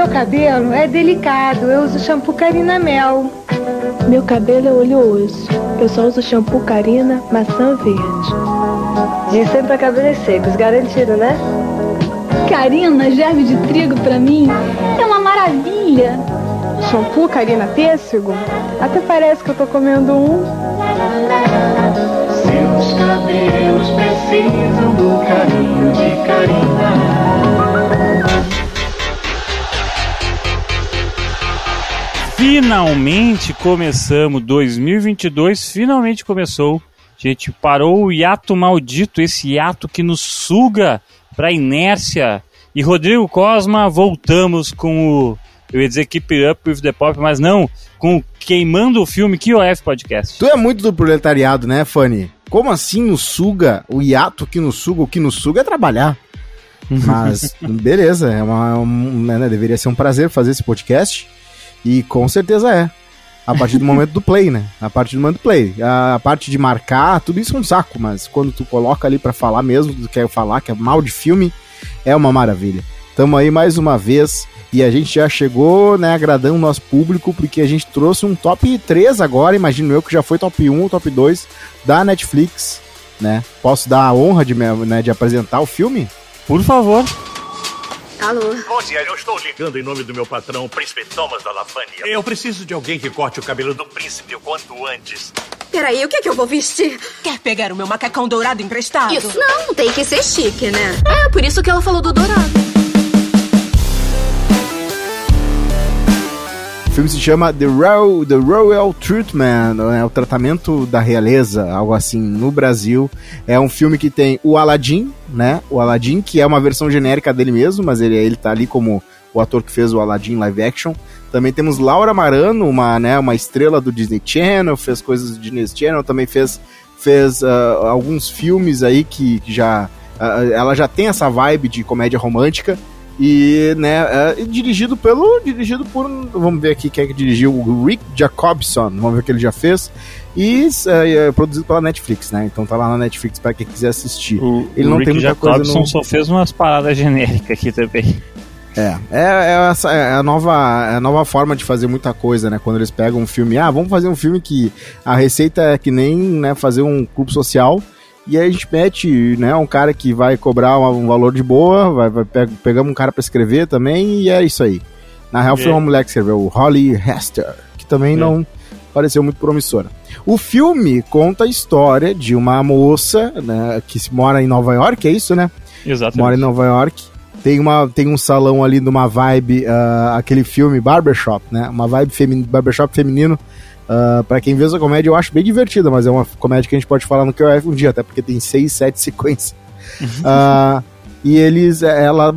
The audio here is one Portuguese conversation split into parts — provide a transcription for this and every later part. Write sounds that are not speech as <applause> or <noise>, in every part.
Meu cabelo é delicado, eu uso shampoo Carina Mel. Meu cabelo é oleoso, eu só uso shampoo Carina Maçã Verde. De sempre a cabelos secos, garantido, né? Carina germe de trigo pra mim é uma maravilha. Shampoo Carina Pêssego? Até parece que eu tô comendo um. Seus cabelos precisam do carinho de Carina. Finalmente começamos 2022, finalmente começou. A gente parou o hiato maldito, esse hiato que nos suga pra inércia. E Rodrigo Cosma, voltamos com o. Eu ia dizer Keep Up with the Pop, mas não, com o Queimando o Filme QOF Podcast. Tu é muito do proletariado, né, Fanny? Como assim nos suga? O hiato que nos suga, o que nos suga é trabalhar. <laughs> Mas, beleza, é uma, um, né, deveria ser um prazer fazer esse podcast. E com certeza é. A partir do momento do play, né? A partir do momento do play. A, a parte de marcar, tudo isso é um saco, mas quando tu coloca ali para falar mesmo, tu quer falar que é mal de filme, é uma maravilha. Tamo aí mais uma vez e a gente já chegou, né, agradando o nosso público, porque a gente trouxe um top 3 agora, imagino eu que já foi top 1 ou top 2 da Netflix, né? Posso dar a honra de, né, de apresentar o filme? Por favor. Alô? Bom dia, eu estou ligando em nome do meu patrão, o príncipe Thomas da Lafânia. Eu preciso de alguém que corte o cabelo do príncipe o quanto antes. Peraí, o que, é que eu vou vestir? Quer pegar o meu macacão dourado emprestado? Isso não, tem que ser chique, né? É, por isso que ela falou do dourado. Filme se chama The Royal, The Royal Treatment, é o tratamento da realeza, algo assim, no Brasil. É um filme que tem o Aladdin, né? O Aladdin, que é uma versão genérica dele mesmo, mas ele, ele tá ali como o ator que fez o Aladdin live action. Também temos Laura Marano, uma, né, uma estrela do Disney Channel, fez coisas do Disney Channel, também fez, fez uh, alguns filmes aí que, que já. Uh, ela já tem essa vibe de comédia romântica. E, né, é, dirigido pelo. Dirigido por. Vamos ver aqui quem é que dirigiu. O Rick Jacobson. Vamos ver o que ele já fez. E é, é produzido pela Netflix, né? Então tá lá na Netflix para quem quiser assistir. O, ele não Rick tem muita Jacobson coisa. No... só fez umas paradas genéricas aqui também. É, é, é, essa, é a nova, é a nova forma de fazer muita coisa, né? Quando eles pegam um filme, ah, vamos fazer um filme que a receita é que nem né, fazer um clube social. E aí a gente mete, né, um cara que vai cobrar um valor de boa, vai, vai pe pegamos um cara para escrever também, e é isso aí. Na real, foi uma mulher que escreveu, o Holly Hester, que também não pareceu muito promissora. O filme conta a história de uma moça né, que mora em Nova York, é isso, né? Exatamente. Mora em Nova York. Tem, uma, tem um salão ali numa vibe, uh, aquele filme Barbershop, né? Uma vibe femin barbershop feminino. Uh, para quem vê essa comédia, eu acho bem divertida, mas é uma comédia que a gente pode falar no QF um dia, até porque tem seis, sete sequências. uh, e eles, ela,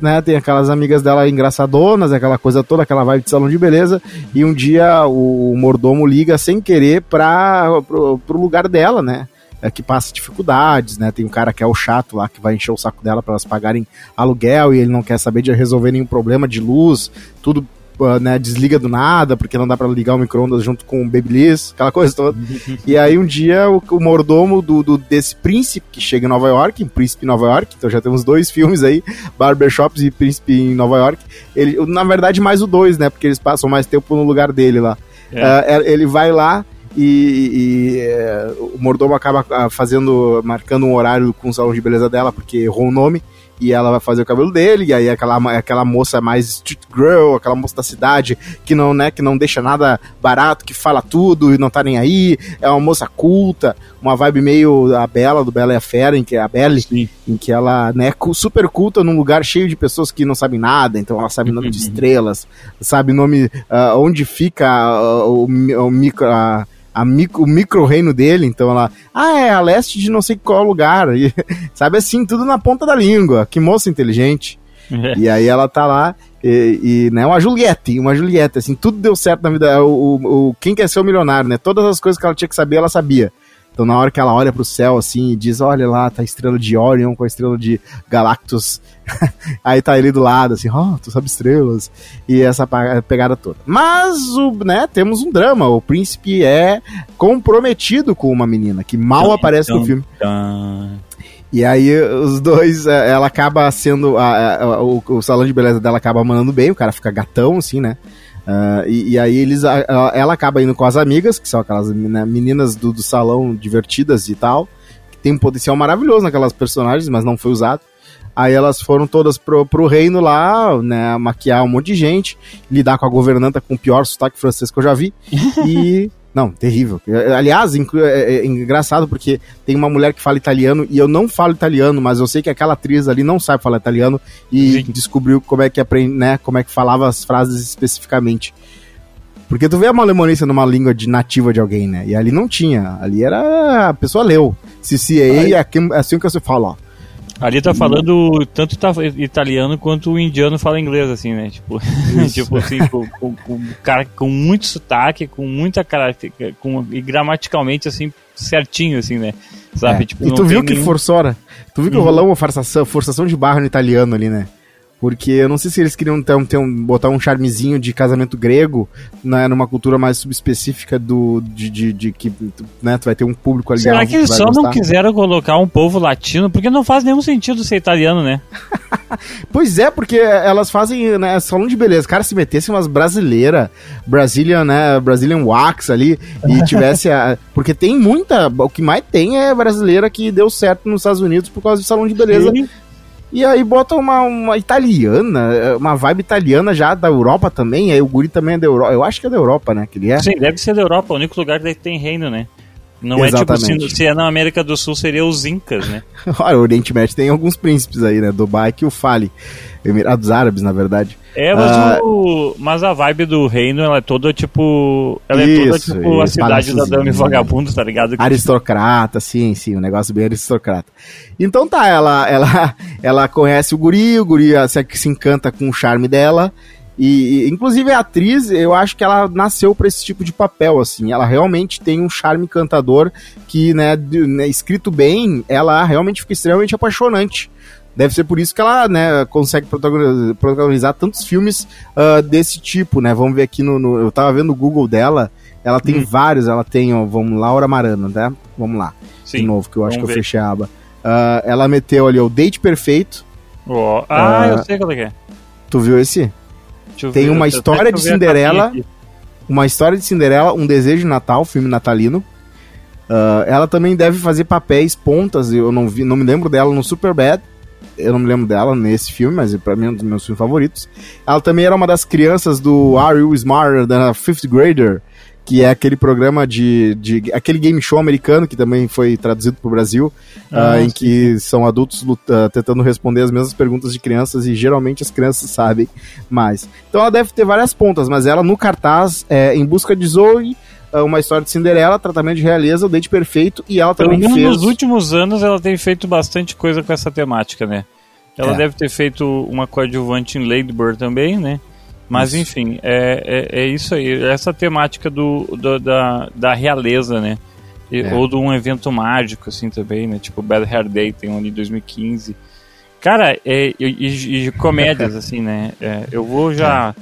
né, tem aquelas amigas dela engraçadonas, aquela coisa toda, aquela vibe de salão de beleza. E um dia o mordomo liga sem querer pra, pro, pro lugar dela, né? É, que passa dificuldades, né? Tem um cara que é o chato lá que vai encher o saco dela para elas pagarem aluguel e ele não quer saber de resolver nenhum problema de luz, tudo né, desliga do nada, porque não dá para ligar o micro-ondas junto com o Babyliss, aquela <laughs> coisa toda. <laughs> e aí um dia o, o mordomo do, do, desse príncipe que chega em Nova York, um príncipe em Nova York, então já temos dois <laughs> filmes aí, Barbershops e Príncipe em Nova York. Ele, na verdade, mais o dois, né? Porque eles passam mais tempo no lugar dele lá. É. Uh, ele vai lá e, e é, o mordomo acaba fazendo, marcando um horário com o salão de beleza dela, porque errou o nome, e ela vai fazer o cabelo dele, e aí aquela, aquela moça mais street girl, aquela moça da cidade, que não, né, que não deixa nada barato, que fala tudo e não tá nem aí, é uma moça culta, uma vibe meio a Bela, do Bela e a Fera, em que a Belle, Sim. em que ela, né, super culta num lugar cheio de pessoas que não sabem nada, então ela sabe nome de estrelas, sabe nome, uh, onde fica uh, o, o micro... Uh, micro, o micro-reino dele, então ela, ah, é a leste de não sei qual lugar, e, <laughs> sabe assim, tudo na ponta da língua, que moça inteligente. É. E aí ela tá lá, e, e né, uma Juliette, uma Juliette, assim, tudo deu certo na vida, o, o, o, quem quer ser o milionário, né, todas as coisas que ela tinha que saber, ela sabia. Então na hora que ela olha pro céu, assim, e diz, olha lá, tá a estrela de Orion com a estrela de Galactus, <laughs> aí tá ele do lado, assim, ó, oh, tu sabe estrelas, e essa pegada toda. Mas, o, né, temos um drama, o príncipe é comprometido com uma menina, que mal aparece no filme. E aí os dois, é, ela acaba sendo. A, a, o, o, salão de beleza dela acaba mandando bem, o cara fica gatão, assim, né? Uh, e, e, aí eles, ela acaba indo com as amigas, que são aquelas né, meninas do, do salão divertidas e tal, que tem um potencial maravilhoso naquelas personagens, mas não foi usado. Aí elas foram todas pro, pro reino lá, né, maquiar um monte de gente, lidar com a governanta com o pior sotaque francês que eu já vi. <laughs> e não, terrível. Aliás, é, é, é, engraçado porque tem uma mulher que fala italiano e eu não falo italiano, mas eu sei que aquela atriz ali não sabe falar italiano e Sim. descobriu como é que aprende, né, como é que falava as frases especificamente. Porque tu vê a malemolência numa língua de nativa de alguém, né? E ali não tinha. Ali era. A pessoa leu. Se se é, é assim que você fala, ó. Ali tá falando tanto italiano quanto o indiano fala inglês, assim, né? Tipo, <laughs> tipo assim, com, com, com, cara, com muito sotaque, com muita característica, com, e gramaticalmente, assim, certinho, assim, né? Sabe? É. Tipo, e tu viu que nenhum... forçora? Tu viu que uhum. rolou uma forçação, forçação de barra no italiano ali, né? Porque eu não sei se eles queriam ter um, ter um, botar um charmezinho de casamento grego né, numa cultura mais subespecífica do, de, de, de que né, tu vai ter um público ali. Será que eles só gostar? não quiseram colocar um povo latino? Porque não faz nenhum sentido ser italiano, né? <laughs> pois é, porque elas fazem, né, salão de beleza. Cara, se metesse umas brasileiras, Brazilian, né, Brazilian Wax ali, e <laughs> tivesse a... Porque tem muita, o que mais tem é brasileira que deu certo nos Estados Unidos por causa de salão de beleza. Sim. E aí bota uma, uma italiana, uma vibe italiana já da Europa também. Aí o Guri também é da Europa. Eu acho que é da Europa, né? Que ele é. Sim, deve ser da Europa. O único lugar que tem reino, né? Não Exatamente. é tipo, se, se, é na América do Sul, seria os Incas, né? <laughs> Olha, o Oriente Médio tem alguns príncipes aí, né? Dubai que o fale. Emirados Árabes, na verdade. É, mas, ah, o, mas a vibe do reino, ela é toda tipo. Ela isso, é toda tipo a cidade da Dama e Vagabundo, tá ligado? Aristocrata, sim, sim, um negócio bem aristocrata. Então tá, ela, ela, <laughs> ela conhece o guri, o guri se, se encanta com o charme dela. E, inclusive, a atriz, eu acho que ela nasceu para esse tipo de papel, assim. Ela realmente tem um charme encantador que, né, né, escrito bem, ela realmente fica extremamente apaixonante. Deve ser por isso que ela né, consegue protagonizar, protagonizar tantos filmes uh, desse tipo, né? Vamos ver aqui no, no, Eu tava vendo o Google dela, ela tem hum. vários, ela tem, ó, vamos, Laura Marano, né? Vamos lá. Sim, de novo, que eu acho que eu fechei a aba. Uh, ela meteu ali o Date Perfeito. Oh. Ah, uh, eu sei qual é que é. Tu viu esse? Tem uma história de Cinderela. Uma história de Cinderela, um desejo de Natal, filme natalino. Uh, ela também deve fazer papéis pontas, eu não vi, não me lembro dela no Super Bad eu não me lembro dela nesse filme, mas pra mim é um dos meus filmes favoritos. Ela também era uma das crianças do Are You Smarter da Fifth Grader, que é aquele programa de, de aquele game show americano que também foi traduzido para o Brasil, ah, uh, em que são adultos luta, tentando responder as mesmas perguntas de crianças e geralmente as crianças sabem mais. Então ela deve ter várias pontas, mas ela no cartaz é Em Busca de Zoe ah, uma história de Cinderela, tratamento de realeza, o dente perfeito, e ela também Pelo fez... nos últimos anos ela tem feito bastante coisa com essa temática, né? Ela é. deve ter feito uma coadjuvante em Ladybird também, né? Mas isso. enfim, é, é, é, isso aí, essa temática do, do da, da realeza, né? E, é. Ou de um evento mágico, assim, também, né? Tipo Bad Hair Day, tem um ali em 2015. Cara, é, e, e, e comédias, <laughs> assim, né? É, eu vou já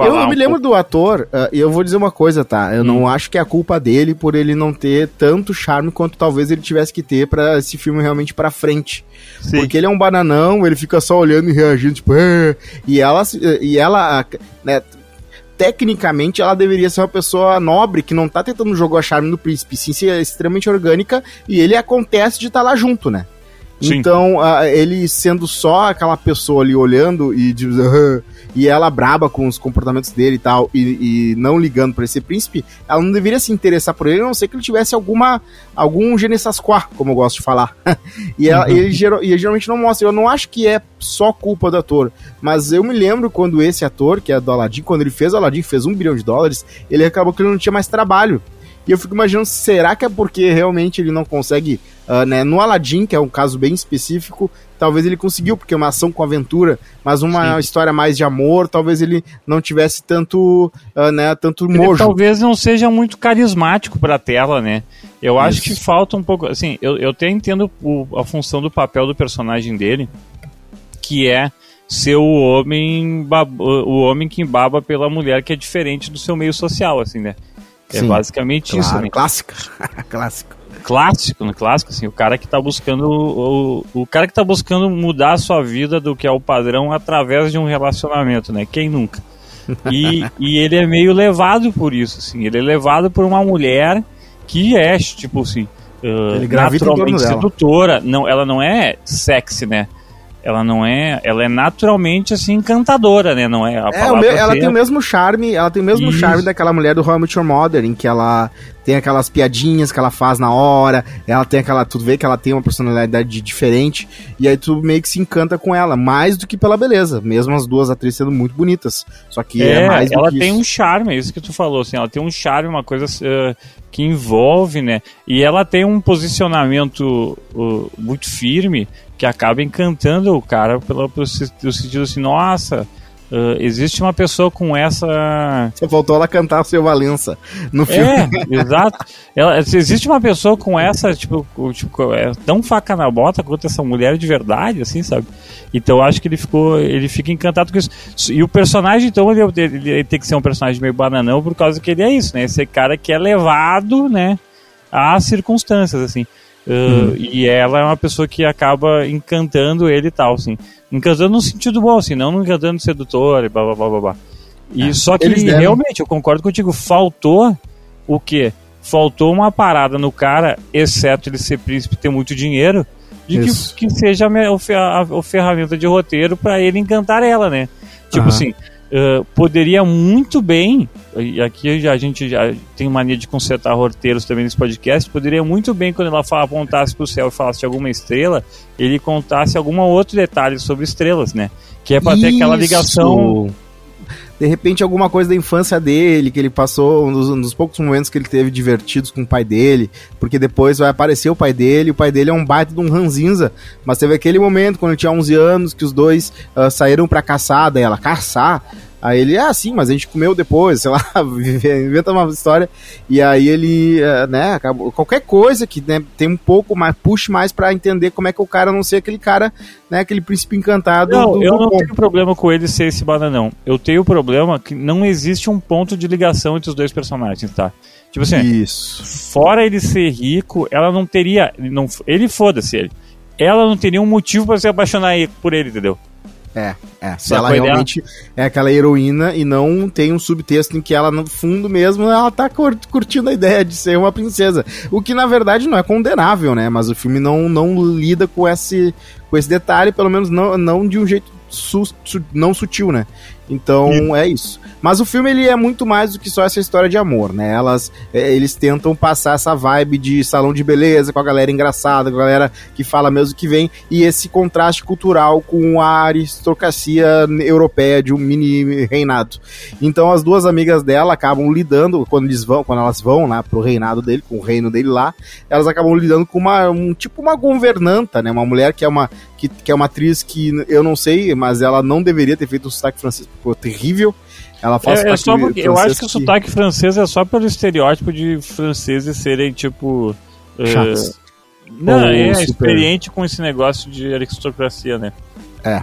eu um me lembro pouco. do ator, uh, e eu vou dizer uma coisa, tá? Eu hum. não acho que é a culpa dele por ele não ter tanto charme quanto talvez ele tivesse que ter para esse filme realmente para frente. Sim. Porque ele é um bananão, ele fica só olhando e reagindo, tipo, eh", e ela, e ela, né, tecnicamente ela deveria ser uma pessoa nobre que não tá tentando jogar charme no príncipe, sim ser extremamente orgânica e ele acontece de estar tá lá junto, né? Sim. Então, uh, ele sendo só aquela pessoa ali olhando e uh, e ela braba com os comportamentos dele e tal, e, e não ligando para esse príncipe, ela não deveria se interessar por ele, a não ser que ele tivesse alguma algum genesasquá, como eu gosto de falar. <laughs> e, ela, uhum. ele, geral, ele geralmente não mostra. Eu não acho que é só culpa do ator, mas eu me lembro quando esse ator, que é do Aladdin, quando ele fez o Aladdin, fez um bilhão de dólares, ele acabou que ele não tinha mais trabalho. E eu fico imaginando, será que é porque realmente ele não consegue, uh, né, no Aladdin, que é um caso bem específico, talvez ele conseguiu, porque é uma ação com aventura, mas uma Sim. história mais de amor, talvez ele não tivesse tanto, uh, né, tanto ele mojo. Talvez não seja muito carismático para a tela, né? Eu Isso. acho que falta um pouco, assim, eu, eu até entendo o, a função do papel do personagem dele, que é ser o homem o homem que embaba pela mulher que é diferente do seu meio social, assim, né? É basicamente claro, isso. Né? Clássico. <laughs> Clássico. clássico, no clássico, assim, o cara que tá buscando o, o cara que tá buscando mudar a sua vida do que é o padrão através de um relacionamento, né? Quem nunca? <laughs> E, e ele é meio levado por isso, assim, ele é levado por uma mulher que é, tipo assim, uh, naturalmente sedutora. Não, ela não é sexy, né? Ela não é, ela é naturalmente assim encantadora, né? Não é a É, palavra ela tem o mesmo charme, ela tem o mesmo Isso. charme daquela mulher do How I Met Your Mother, em que ela tem aquelas piadinhas que ela faz na hora, ela tem aquela, tu vê que ela tem uma personalidade diferente, e aí tu meio que se encanta com ela, mais do que pela beleza, mesmo as duas atrizes sendo muito bonitas, só que é, É, mais ela tem isso. um charme, é isso que tu falou, assim, ela tem um charme, uma coisa eh, que envolve, né? E ela tem um posicionamento uh, muito firme que acaba encantando o cara pelo, pelo sentido assim, nossa, uh, existe uma pessoa com essa Só faltou ela cantar o seu Valença no filme. É, exato. Ela, existe uma pessoa com essa, tipo, tipo, é tão faca na bota quanto essa mulher de verdade, assim, sabe? Então eu acho que ele ficou, ele fica encantado com isso. E o personagem, então, ele, ele- ele tem que ser um personagem meio bananão por causa que ele é isso, né? Esse cara que é levado, né, às circunstâncias, assim. Uh, E ela é uma pessoa que acaba encantando ele e tal, assim. Encantando no sentido bom, assim, não encantando sedutor e blá blá blá blá blá. E só que realmente, eu concordo contigo, faltou o quê? Faltou uma parada no cara, exceto ele ser príncipe e ter muito dinheiro, de que, que seja a, fe- a- a ferramenta de roteiro pra ele encantar ela, né? Tipo Aham. assim, uh, poderia muito bem, e aqui já, a gente já tem mania de consertar roteiros também nesse podcast, poderia muito bem, quando ela fala, apontasse pro céu e falasse de alguma estrela, ele contasse algum outro detalhe sobre estrelas, né? Que é pra ter aquela ligação De repente, alguma coisa da infância dele, que ele passou, um dos, um dos poucos momentos que ele teve divertidos com o pai dele, porque depois vai aparecer o pai dele, o pai dele é um baita de um ranzinza, mas teve aquele momento, quando ele tinha 11 anos, que os dois ah, saíram pra caçar, daí ela, caçar? Aí ele, ah, sim, mas a gente comeu depois, sei lá, <laughs> inventa uma história, e aí ele, ah, né, acabou, qualquer coisa que né, tem um pouco mais, puxe mais pra entender como é que o cara não ser aquele cara, né, aquele príncipe encantado Não, do eu não Bocon. tenho problema com ele ser esse bananão. Eu tenho problema que não existe um ponto de ligação entre os dois personagens, tá? Tipo assim, Isso. fora ele ser rico, ela não teria. Ele, não, ele foda-se ele. Ela não teria um motivo pra se apaixonar por ele, entendeu? É, é. Se ela realmente é aquela heroína e não tem um subtexto em que ela, no fundo mesmo, ela tá cur- curtindo a ideia de ser uma princesa. O que, na verdade, não é condenável, né? Mas o filme não, não lida com esse, com esse detalhe, pelo menos não, não de um jeito su- su- não sutil, né? Então é isso. Mas o filme ele é muito mais do que só essa história de amor, né? Elas, é, eles tentam passar essa vibe de salão de beleza com a galera engraçada, com a galera que fala mesmo que vem e esse contraste cultural com a aristocracia europeia de um mini reinado. Então as duas amigas dela acabam lidando quando eles vão, quando elas vão lá pro reinado dele, com o reino dele lá, elas acabam lidando com uma um tipo uma governanta, né? Uma mulher que é uma que, que é uma atriz que eu não sei, mas ela não deveria ter feito o sotaque francês, ficou terrível. Ela faz É, é só porque, eu acho que o sotaque francês é só pelo estereótipo de franceses serem, tipo. eh, Chatos. não, Ou é super- experiente com esse negócio de aristocracia, né? É.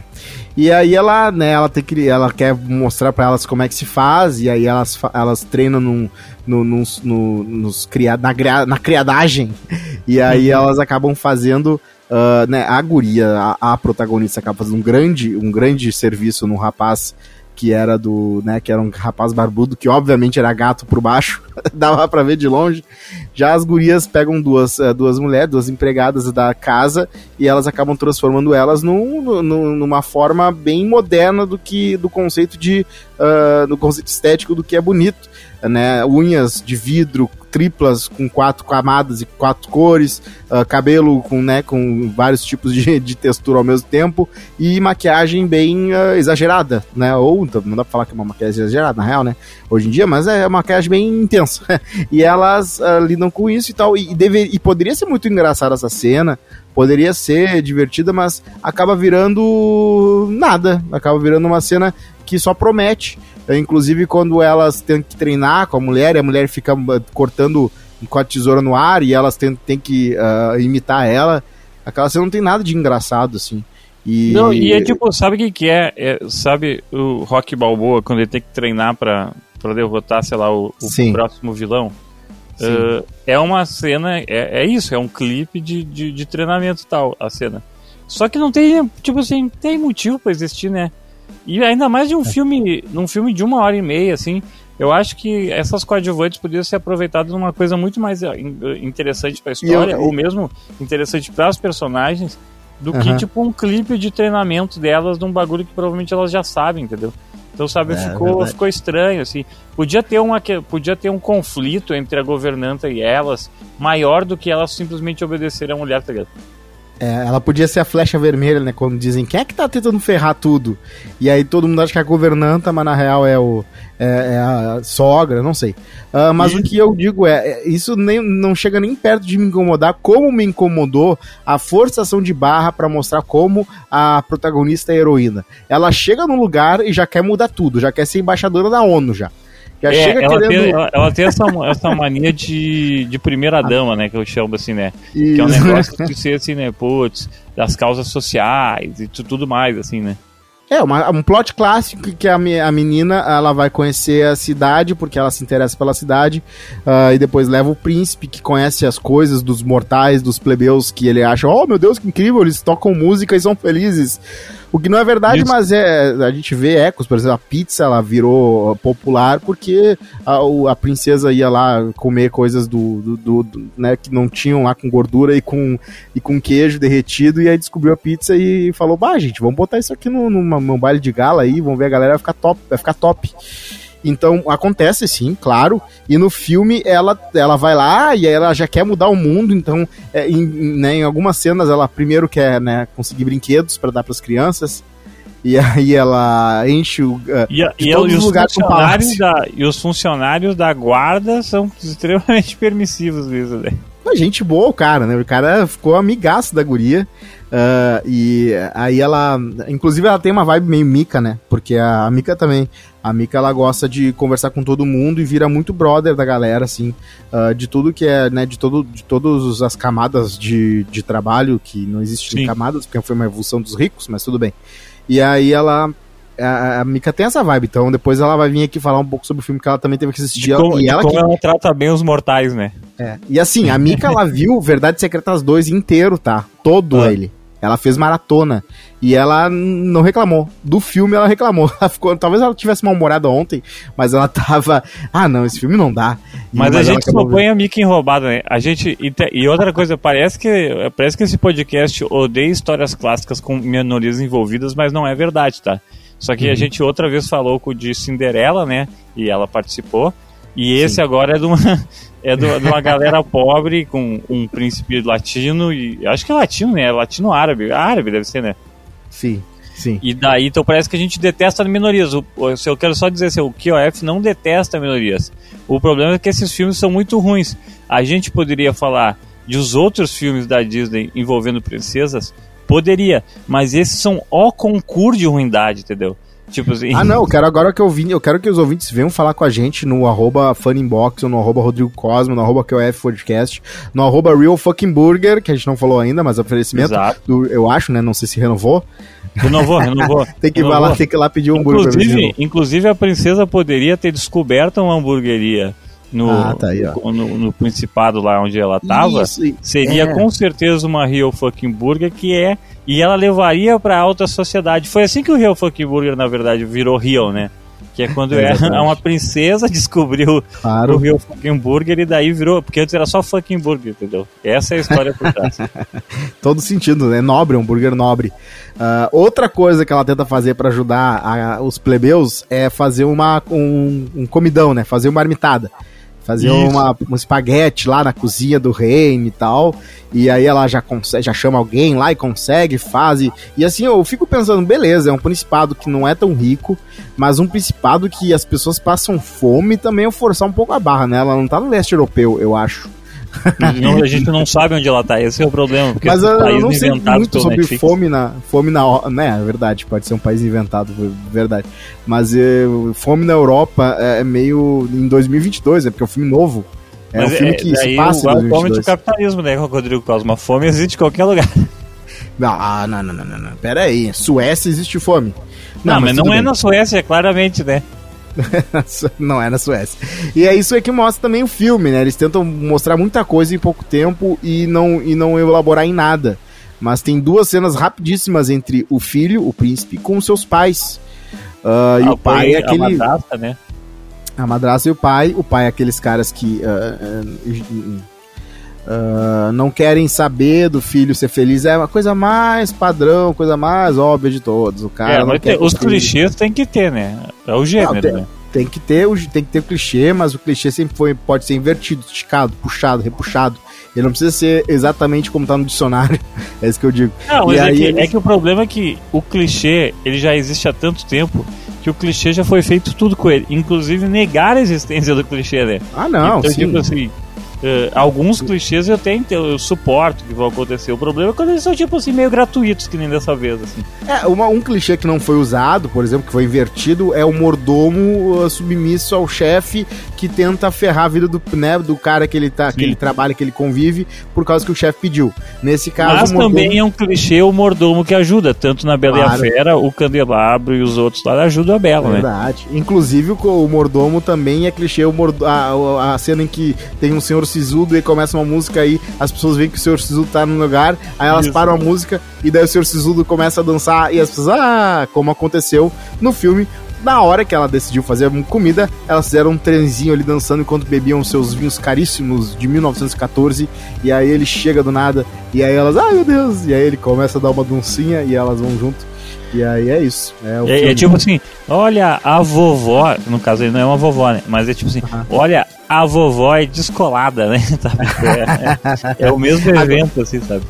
E aí ela, né, ela tem que ela quer mostrar pra elas como é que se faz e aí elas, elas treinam num, no, nos, no, nos cria, na, na criadagem e aí Uhum. elas acabam fazendo ah, né, a guria, a, a protagonista acaba fazendo um grande, um grande serviço num rapaz que era do, né, que era um rapaz barbudo, que obviamente era gato por baixo, <laughs> dava pra ver de longe. Já as gurias pegam duas, eh, duas mulheres, duas empregadas da casa, e elas acabam transformando elas num, num- numa forma bem moderna do que do conceito de ah, do conceito estético do que é bonito, né? Unhas de vidro triplas com quatro camadas e quatro cores, ah, cabelo com, né, com vários tipos de, <laughs> de textura ao mesmo tempo e maquiagem bem ah, exagerada, né? Ou não dá pra falar que é uma maquiagem exagerada, na real, né? Hoje em dia, mas é uma maquiagem bem intensa. <laughs> e elas ah, lidam com isso e tal. E, deve, e poderia ser muito engraçada essa cena, poderia ser divertida, mas acaba virando nada. Acaba virando uma cena que só promete. É, Inclusive, quando elas têm que treinar com a mulher, e a mulher fica ah, cortando com a tesoura no ar e elas têm, têm que ah, imitar ela, aquela cena não tem nada de engraçado, assim. E, Não, e é tipo, sabe o que, que é? É, Sabe o Rock Balboa, quando ele tem que treinar pra, pra derrotar, sei lá, o, o próximo vilão? Uh, é uma cena, é, é isso, é um clipe de, de, de treinamento e tal, a cena. Só que não tem, tipo assim, tem motivo para existir, né? E ainda mais de um é. filme, num filme de uma hora e meia, assim, eu acho que essas coadjuvantes poderiam ser aproveitadas numa coisa muito mais eh, interessante para a história, eu, ou mesmo interessante para os personagens, do uh -huh. que tipo um clipe de treinamento delas de um bagulho que provavelmente elas já sabem, entendeu? Então, sabe, é, ficou, ficou estranho, assim. Podia ter, uma, podia ter um conflito entre a governanta e elas, maior do que elas simplesmente obedecerem a mulher, tá ligado? É, ela podia ser a flecha vermelha, né? Quando dizem quem é que tá tentando ferrar tudo. E aí todo mundo acha que é a governanta, mas na real é, o, é, é a sogra, não sei. Uh, mas o que eu digo é, é, isso nem, não chega nem perto de me incomodar, como me incomodou a forçação de barra para mostrar como a protagonista é heroína. Ela chega num lugar e já quer mudar tudo, já quer ser embaixadora da ONU já. Já é, chega ela, querendo... tem, ela, ela, tem essa, essa mania de, de primeira dama, né? Que eu chamo assim, né? Isso. Que é um negócio que ser assim, né? Putz, das causas sociais e tudo mais, assim, né? É, uma, um plot clássico que a, a menina ela vai conhecer a cidade porque ela se interessa pela cidade uh, e depois leva o príncipe que conhece as coisas dos mortais, dos plebeus que ele acha, oh meu Deus, que incrível, eles tocam música e são felizes. O que não é verdade, Isso. mas é a gente vê ecos, por exemplo, a pizza ela virou popular porque a, a princesa ia lá comer coisas do, do, do, do, né, que não tinham lá com gordura e com, e com queijo derretido e aí descobriu a pizza e falou, bah gente, vamos botar isso aqui no, numa, num baile de gala aí, vamos ver a galera vai ficar top, vai ficar top. Então acontece sim, claro. E no filme ela, ela vai lá e ela já quer mudar o mundo. Então, é, em, né, em algumas cenas ela primeiro quer né, conseguir brinquedos para dar para as crianças. E aí ela enche o. Uh, e, e, todos e os lugares funcionários da, E os funcionários da guarda são extremamente <laughs> permissivos nisso, né? Gente boa o cara, né? O cara ficou amigaço da guria. Uh, e aí ela. Inclusive ela tem uma vibe meio Mika, né? Porque a, a Mika também. A Mika ela gosta de conversar com todo mundo e vira muito brother da galera, assim. Uh, de tudo que é, né? De, todo, de todas as camadas de, de trabalho, que não existem camadas, porque foi uma evolução dos ricos, mas tudo bem. E aí ela a, a Mika tem essa vibe, então depois ela vai vir aqui falar um pouco sobre o filme que ela também teve que assistir. De como, e ela, como que... ela trata bem os mortais, né? É. E assim, a Mika ela <laughs> viu Verdade Secretas 2 inteiro, tá? Todo ah. ele. Ela fez maratona. E ela não reclamou. Do filme ela reclamou. <laughs> Ela ficou, talvez ela tivesse mal-humorada ontem, mas ela tava. <laughs> Ah, não, esse filme não dá. E, mas, mas, a gente só põe a Mickey enrobada, né? A gente. E outra coisa, parece que, parece que esse podcast odeia histórias clássicas com minorias envolvidas, mas não é verdade, tá? Só que uhum. a gente outra vez falou com o de Cinderela, né? E ela participou. E esse Sim. agora é de uma, <laughs> é de uma galera pobre com um príncipe latino e acho que é latino, né? É latino árabe, árabe deve ser, né? Sim. Sim. E daí, então parece que a gente detesta minorias. O, eu quero só dizer assim, o QOF não detesta minorias. O problema é que esses filmes são muito ruins. A gente poderia falar de os outros filmes da Disney envolvendo princesas, Poderia, mas esses são o concurso de ruindade, entendeu? Tipo assim. Ah, não, eu quero agora que eu vim, eu quero que os ouvintes venham falar com a gente no arroba Funinbox, ou no arroba Rodrigo Cosmo, no arroba QF Podcast, no arroba Real Fucking Burger, que a gente não falou ainda, mas oferecimento. Exato. Do, eu acho, né? Não sei se renovou. Renovou, renovou. <laughs> tem, que renovou. Lá, tem que ir lá pedir um inclusive, hambúrguer. Inclusive, a princesa poderia ter descoberto uma hamburgueria no, ah, tá aí, no, no, Principado lá onde ela tava, Isso, seria é. com certeza uma Real Fucking Burger que é. E ela levaria pra alta sociedade. Foi assim que o Real Fucking Burger, na verdade, virou Real, né? Que é quando é, é <laughs> uma princesa <laughs> descobriu claro. o Real Fucking Burger e daí virou. Porque antes era só Fucking Burger, entendeu? Essa é a história por trás. <laughs> Todo sentido, né? Nobre, um burger nobre. Uh, outra coisa que ela tenta fazer para ajudar a, os plebeus é fazer uma, um, um comidão, né? Fazer uma armitada. Fazia uma, um espaguete lá na cozinha do reino e tal. E aí ela já consegue, já chama alguém lá e consegue, faz. E, e assim, eu fico pensando, beleza, é um principado que não é tão rico, mas um principado que as pessoas passam fome também é forçar um pouco a barra, né? Ela não tá no leste europeu, eu acho. Não, a gente não sabe onde ela tá, esse é o problema. Porque Mas eu não sei muito sobre Netflix. fome na, fome na. Né, é verdade, pode ser um país inventado, verdade. Mas é, fome na Europa é, é meio. em 2022, é porque é um filme novo. É Mas um filme é, que se passa. É o fome do capitalismo, né, Rodrigo Cosma? Fome existe em qualquer lugar. Não, ah, não, não, não, não, não. Pera aí. Suécia existe fome. Não, não mas, mas não é bem. na Suécia, claramente, né? <laughs> não é na Suécia. E é isso é que mostra também o filme, né? Eles tentam mostrar muita coisa em pouco tempo e não, e não elaborar em nada. Mas tem duas cenas rapidíssimas entre o filho, o príncipe, com seus pais. Uh, e o pai é aquele. A madrasta, né? A madrasta e o pai. O pai é aqueles caras que. Uh, uh, Uh, não querem saber do filho ser feliz. É uma coisa mais padrão, coisa mais óbvia de todos. O cara. É, ter, os clichês tem que ter, né? É o gênero, não, tem, né? Tem que, ter, tem que ter o clichê, mas o clichê sempre foi, pode ser invertido, esticado, puxado, repuxado. Ele não precisa ser exatamente como tá no dicionário. <laughs> é isso que eu digo. Não, mas é, que, é que o problema é que o clichê ele já existe há tanto tempo que o clichê já foi feito tudo com ele. Inclusive negar a existência do clichê, né? Ah, não. Então, sim. tipo assim, Uh, alguns clichês eu tenho, eu suporto que vão acontecer. O problema é quando eles são, tipo assim, meio gratuitos, que nem dessa vez, assim. É, uma, um clichê que não foi usado, por exemplo, que foi invertido, é o mordomo uh, submisso ao chefe que tenta ferrar a vida do, né, do cara que ele, tá, que ele trabalha, que ele convive, por causa que o chefe pediu. Nesse caso. Mas mordomo... também é um clichê o mordomo que ajuda, tanto na Bela claro. e a Fera, o Candelabro e os outros lá ajudam a Bela, Verdade. né? Verdade. Inclusive, o, o mordomo também é clichê, o mordo... a, a cena em que tem um senhor Sisudo e começa uma música aí, as pessoas veem que o senhor Sisudo tá no lugar, aí elas Isso. param a música e daí o senhor Sisudo começa a dançar e as pessoas, ah, como aconteceu no filme. Na hora que ela decidiu fazer comida, elas fizeram um trenzinho ali dançando enquanto bebiam seus vinhos caríssimos de 1914. E aí ele chega do nada, e aí elas, ai meu Deus! E aí ele começa a dar uma dancinha e elas vão junto. E aí é isso. É, é, é, tipo assim, olha a vovó, no caso ele não é uma vovó, né? Mas é tipo assim, uhum. olha a vovó é descolada, né? <laughs> É, é, é, o mesmo evento, assim, sabe?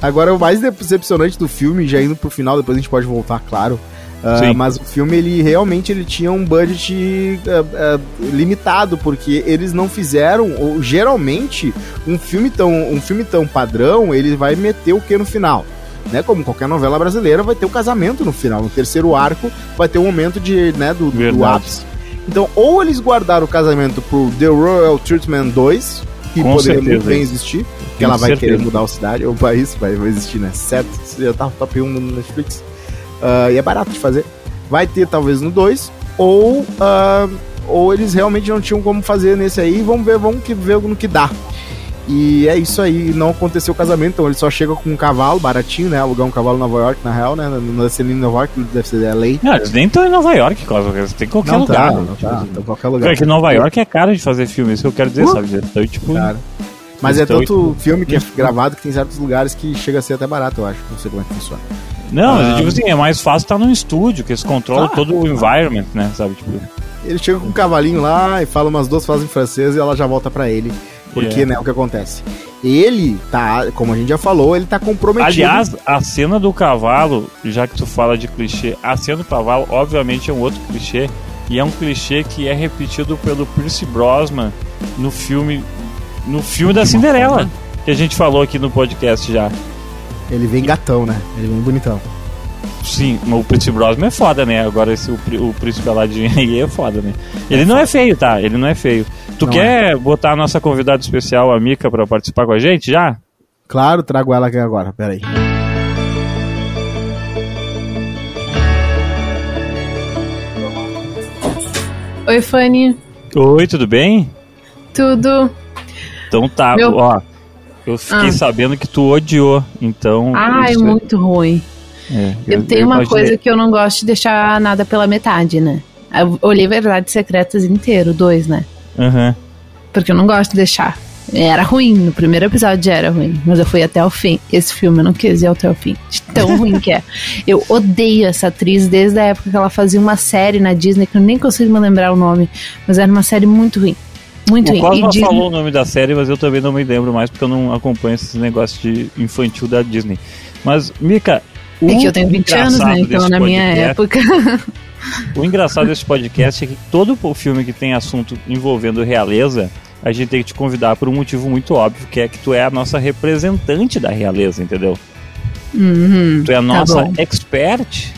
Agora, o mais decepcionante do filme, já indo pro final, depois a gente pode voltar, claro. Uh, mas o filme, ele realmente ele tinha um budget uh, uh, limitado, porque eles não fizeram, ou, geralmente, um filme, tão, um filme tão padrão, ele vai meter o que no final? né? Como qualquer novela brasileira, vai ter o casamento no final. No terceiro arco, vai ter um momento de, né, do, do ápice. Então, ou eles guardaram o casamento pro The Royal Treatment 2, que Com poderia certeza. muito bem existir, que ela vai certeza. querer mudar a cidade, o país vai, vai existir, né? Certo? Já tá top 1 no Netflix. Uh, e é barato de fazer. Vai ter talvez no 2, ou, uh, ou eles realmente não tinham como fazer nesse aí. Vamos ver, vamos ver no que dá. E é isso aí, não aconteceu o casamento, então ele só chega com um cavalo baratinho, né? Alugar um cavalo em Nova York, na real, né? Não deve ser em Nova York, deve ser LA. Não, eles nem estão em Nova York, eles tem qualquer não lugar. Tá, não tipo, tá, tá, qualquer lugar. É que Nova York é caro de fazer filme, isso que eu quero dizer, uh, sabe? Então, tipo. Cara. Mas é tanto tipo, filme que é gravado que tem certos lugares que chega a ser até barato, eu acho. Não sei como é que funciona. Não, ah, mas tipo assim, é mais fácil estar num estúdio, que eles controlam ah, todo o environment, né? Sabe? Tipo. Ele chega com um cavalinho lá e fala umas duas frases em francês e ela já volta para ele. Porque, yeah. né, o que acontece? Ele tá, como a gente já falou, ele tá comprometido. Aliás, a cena do cavalo, já que tu fala de clichê, a cena do cavalo, obviamente, é um outro clichê. E é um clichê que é repetido pelo Pierce Brosnan no filme. No filme da Cinderela. Que a gente falou aqui no podcast já. Ele vem gatão, né? Ele vem bonitão. Sim, o Pierce Brosnan é foda, né? Agora esse, o, o Príncipe Aladdin aí é foda, né? Ele não é feio, tá? Ele não é feio. Tu não quer é. botar a nossa convidada especial, a Mica, pra participar com a gente já? Claro, trago ela aqui agora, peraí. Oi, Fanny. Oi, tudo bem? Tudo. Então tá, Meu... ó. Eu fiquei ah. sabendo que tu odiou, então. Ah, é muito ruim. É, eu, eu, tenho eu uma imaginei. coisa que eu não gosto de deixar nada pela metade, né? Eu olhei Verdades Secretas inteiro, dois, né? Uhum. Porque eu não gosto de deixar. Era ruim, no primeiro episódio já era ruim, mas eu fui até o fim. Esse filme eu não quis ir até o fim, de tão <laughs> ruim que é. Eu odeio essa atriz desde a época que ela fazia uma série na Disney, que eu nem consigo me lembrar o nome, mas era uma série muito ruim. Muito ruim. Cosma Disney... falou o nome da série, mas eu também não me lembro mais porque eu não acompanho esses negócios de infantil da Disney. Mas, Mika. É que eu tenho 20 anos, né? Então na minha época. <laughs> O engraçado desse podcast é que todo o filme que tem assunto envolvendo realeza, a gente tem que te convidar por um motivo muito óbvio, que é que tu é a nossa representante da realeza, entendeu? Uhum, tu é a tá nossa tá expert.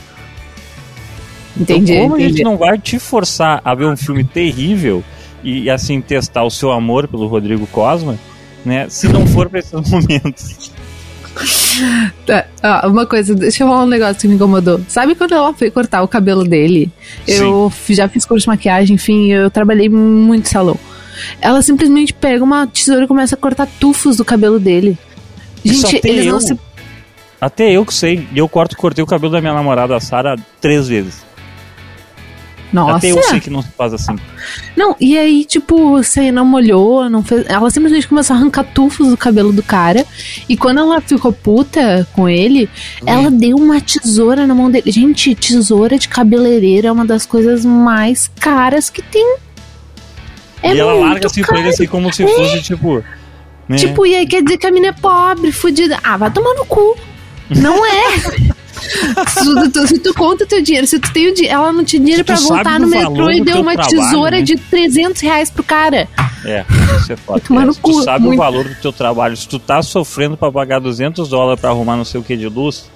Entendi. Então, como entendi. a gente não vai te forçar a ver um filme terrível e assim testar o seu amor pelo Rodrigo Cosma, né? Se não for para esses <laughs> momentos. Tá, ó, uma coisa, deixa eu falar um negócio que me incomodou. Sabe quando ela foi cortar o cabelo dele? Eu f- já fiz curso de maquiagem, enfim, eu trabalhei muito salão. Ela simplesmente pega uma tesoura e começa a cortar tufos do cabelo dele. Isso Gente, até eles eu, não se. Até eu que sei. E eu corto, cortei o cabelo da minha namorada, a Sara, três vezes. Nossa. Até eu sei que não se faz assim. Não, e aí, tipo, você não molhou, não fez. Ela simplesmente começou a arrancar tufos do cabelo do cara. E quando ela ficou puta com ele, ela deu uma tesoura na mão dele. Gente, tesoura de cabeleireiro é uma das coisas mais caras que tem. É e ela larga assim pra ele assim como se É. fosse, tipo. Né? Tipo, e aí quer dizer que a mina é pobre, fodida. Ah, vai tomar no cu. Não é. <laughs> se, tu, se tu conta teu dinheiro, se tu tem o dinheiro, ela não tinha dinheiro tu sabe voltar no metrô e deu uma trabalho, tesoura né? de 300 reais pro cara. É, isso é <laughs> foda. É, no se tu cu, sabe muito. o valor do teu trabalho, se tu tá sofrendo pra pagar 200 dólares pra arrumar não sei o que de luz,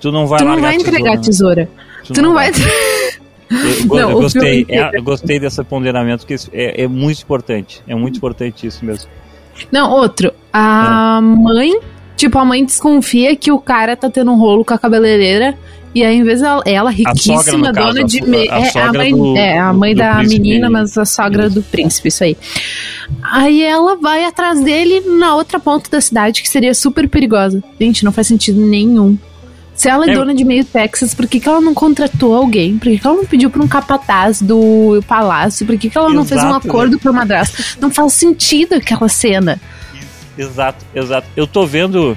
tu não vai tu não vai entregar a né? tesoura. Tu, não vai. Eu, go- <laughs> Não, eu gostei, filme é, eu gostei desse ponderamento, porque isso é, é muito importante. É muito importante isso mesmo. Não, outro. A mãe, tipo, a mãe desconfia que o cara tá tendo um rolo com a cabeleireira. E aí, em vez dela, ela, sogra, riquíssima, caso, dona a de. me- a é, a sogra mãe, do- é, a mãe da menina, mas a sogra do príncipe, isso aí. Aí ela vai atrás dele na outra ponta da cidade, que seria super perigosa. Gente, não faz sentido nenhum. Se ela é, É. dona de meio Texas, por que, que ela não contratou alguém? Por que, que ela não pediu pra um capataz do palácio? Por que, que ela não fez um Exato, né? acordo pro madrasto? Não faz sentido aquela cena. Exato, exato. Eu tô vendo.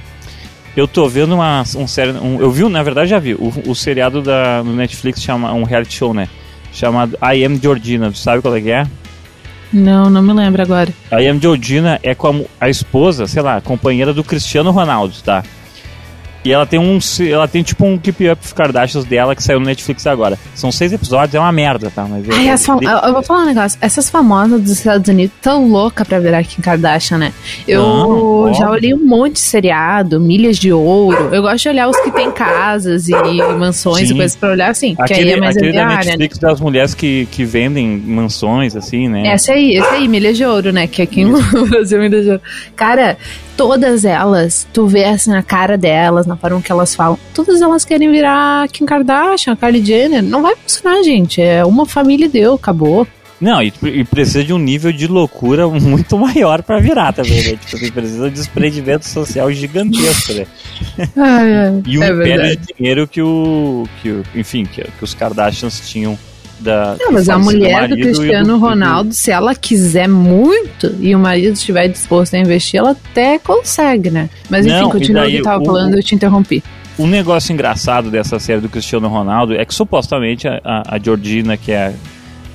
Eu tô vendo uma um série. Um, eu vi, na verdade já vi, o, o seriado da, no Netflix chama um reality show, né? Chamado I Am Georgina. Tu sabe qual é que é? Não, não me lembro agora. A Ian Georgina é com a, esposa, sei lá, companheira do Cristiano Ronaldo, tá? E ela tem um. Ela tem tipo um Keep Up Kardashians dela que saiu no Netflix agora. São seis episódios, é uma merda, tá? Mas é- Ai, as fam- de- eu, eu vou falar um negócio. Essas famosas dos Estados Unidos tão louca pra virar Kim Kardashian, né? Eu Não, já olhei um monte de seriado, Milhas de Ouro. Eu gosto de olhar os que tem casas e mansões Sim. e coisas pra olhar assim. que Aquele, aí é mais aquele da né? Netflix das mulheres que, que vendem mansões, assim, né? Essa aí, esse aí, Milhas de Ouro, né? Que aqui no Brasil, Milhas de Ouro. Cara, todas elas, tu vê assim na cara delas, na forma que elas falam, todas elas querem virar Kim Kardashian, Kylie Jenner. Não vai funcionar, gente. É uma família e deu, acabou. Não, e, e precisa de um nível de loucura <laughs> muito maior pra virar também, né? Tipo, precisa de um desprendimento social gigantesco, né? <laughs> Ai, ai, E o é império de dinheiro que o. Que, o enfim, que, que os Kardashians tinham da. Não, mas a mulher do Cristiano do- Ronaldo, se ela quiser muito e o marido estiver disposto a investir, ela até consegue, né? Mas enfim, Não, continua o que daí tava o- falando, eu te interrompi. Um negócio engraçado dessa série do Cristiano Ronaldo é que supostamente a, a, a Georgina, que é.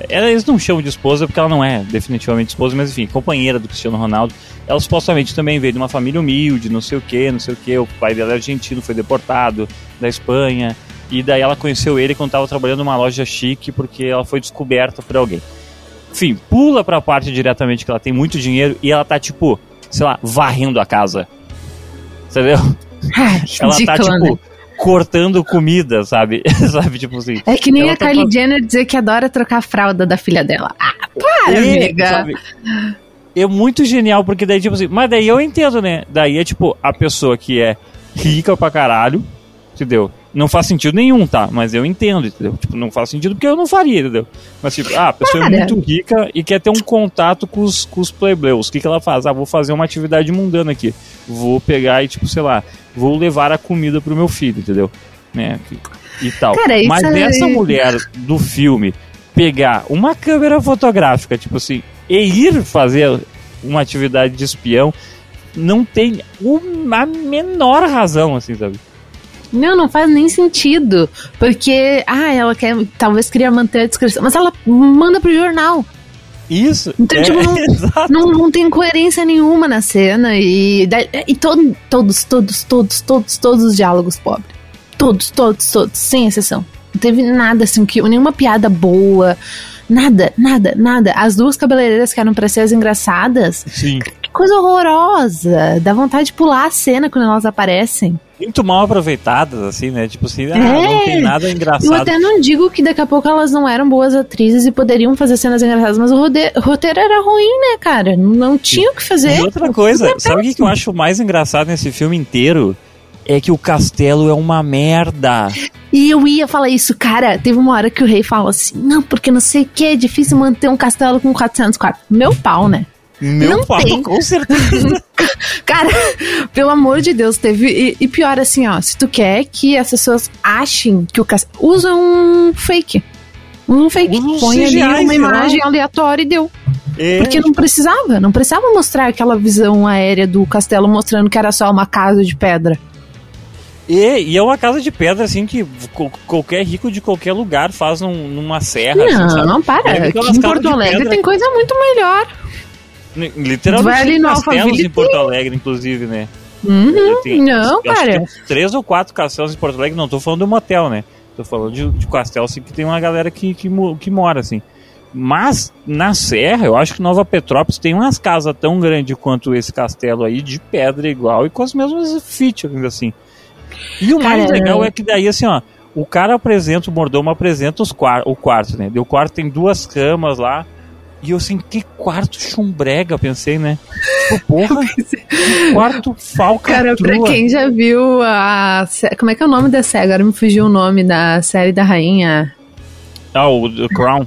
Ela, eles não chamam de esposa porque ela não é definitivamente esposa, mas enfim, companheira do Cristiano Ronaldo. Ela supostamente também veio de uma família humilde, não sei o que, não sei o que. O pai dela é argentino, foi deportado da Espanha. E daí ela conheceu ele quando estava trabalhando numa loja chique porque ela foi descoberta por alguém. Enfim, pula pra parte diretamente que ela tem muito dinheiro e ela tá tipo, sei lá, varrendo a casa. Entendeu? Ai, <laughs> Ela tá, tipo, né? cortando comida, sabe? <laughs> sabe, tipo assim. É que nem a tá Kylie Jenner dizer que adora trocar a fralda da filha dela. Ah, para, É, amiga. sabe? É muito genial, porque daí, tipo assim, mas daí eu entendo, né? Daí é tipo, a pessoa que é rica pra caralho, entendeu? Não faz sentido nenhum, tá? Mas eu entendo, entendeu? Tipo, não faz sentido porque eu não faria, entendeu? Mas tipo, ah, a pessoa é muito rica e quer ter um contato com os, com os playboys. O que, que ela faz? Ah, vou fazer uma atividade mundana aqui. Vou pegar e, tipo, sei lá, vou levar a comida pro meu filho, entendeu? Né? E tal. Cara, Mas é- essa <laughs> mulher do filme pegar uma câmera fotográfica, tipo assim, e ir fazer uma atividade de espião, não tem uma menor razão, assim, sabe? Não, não faz nem sentido. Porque, ah, ela quer, talvez queria manter a discrição, mas ela manda pro jornal. Isso. Então, é, tipo, <laughs> não, não, não tem coerência nenhuma na cena. E, e todo, todos, todos, todos, todos, todos os diálogos pobres. Todos, todos, todos, sem exceção. Não teve nada assim, que, nenhuma piada boa. Nada, nada, nada. As duas cabeleireiras que eram pra ser as engraçadas. Sim. Coisa horrorosa. Dá vontade de pular a cena quando elas aparecem. Muito mal aproveitadas, assim, né? Tipo assim, ah, É. não tem nada engraçado. Eu até não digo que daqui a pouco elas não eram boas atrizes e poderiam fazer cenas engraçadas, mas o roteiro era ruim, né, cara? Não tinha o que fazer. E outra coisa, sabe o que eu acho mais engraçado nesse filme inteiro? É que o castelo é uma merda. E eu ia falar isso, cara. Teve uma hora que o rei falou assim: não, porque não sei o que, é difícil manter um castelo com 400 quartos. Meu pau, né? Meu Não pau, tem. com certeza. <laughs> Cara, pelo amor de Deus, teve. E, e pior assim, ó, se tu quer que as pessoas achem que o castelo. Usa um fake. Um fake. Um Põe ali uma imagem aleatória e deu. É, Porque não precisava, não precisava mostrar aquela visão aérea do castelo mostrando que era só uma casa de pedra. E, e é uma casa de pedra, assim, que qualquer rico de qualquer lugar faz num- numa serra. assim, Não, sabe? não, para. Aqui em Porto Alegre pedra tem coisa muito melhor. Li- Literalmente Vai ali no castelos em Porto Alegre, inclusive, né? Uhum, Tem- não, cara. três ou quatro castelos em Porto Alegre, não tô falando do motel, né? Tô falando de, de castelo, assim, que tem uma galera que, que, que mora, assim. Mas, na Serra, eu acho que Nova Petrópolis tem umas casas tão grandes quanto esse castelo aí, de pedra igual, e com as mesmas features, assim. E o mais Cara, legal é que daí, assim, ó, o cara apresenta, o mordomo apresenta os quar o quarto, né? O quarto tem duas camas lá, e eu assim, que quarto chumbrega, pensei, né? Tipo, porra, <laughs> que quarto falcatrua. Cara, pra quem já viu a. Como é que é o nome da série? Agora me fugiu o nome da série da rainha. Ah, o The Crown.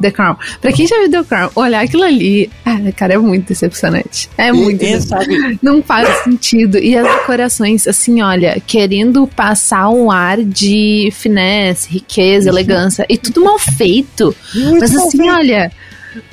The Crown. Pra quem já viu The Crown, olhar aquilo ali, ah, cara, é muito decepcionante. É muito e, decepcionante. sabe, Não faz sentido. E as decorações, assim, olha, querendo passar um ar de finesse, riqueza, elegância, e tudo mal feito. Muito Mas assim, feito. olha,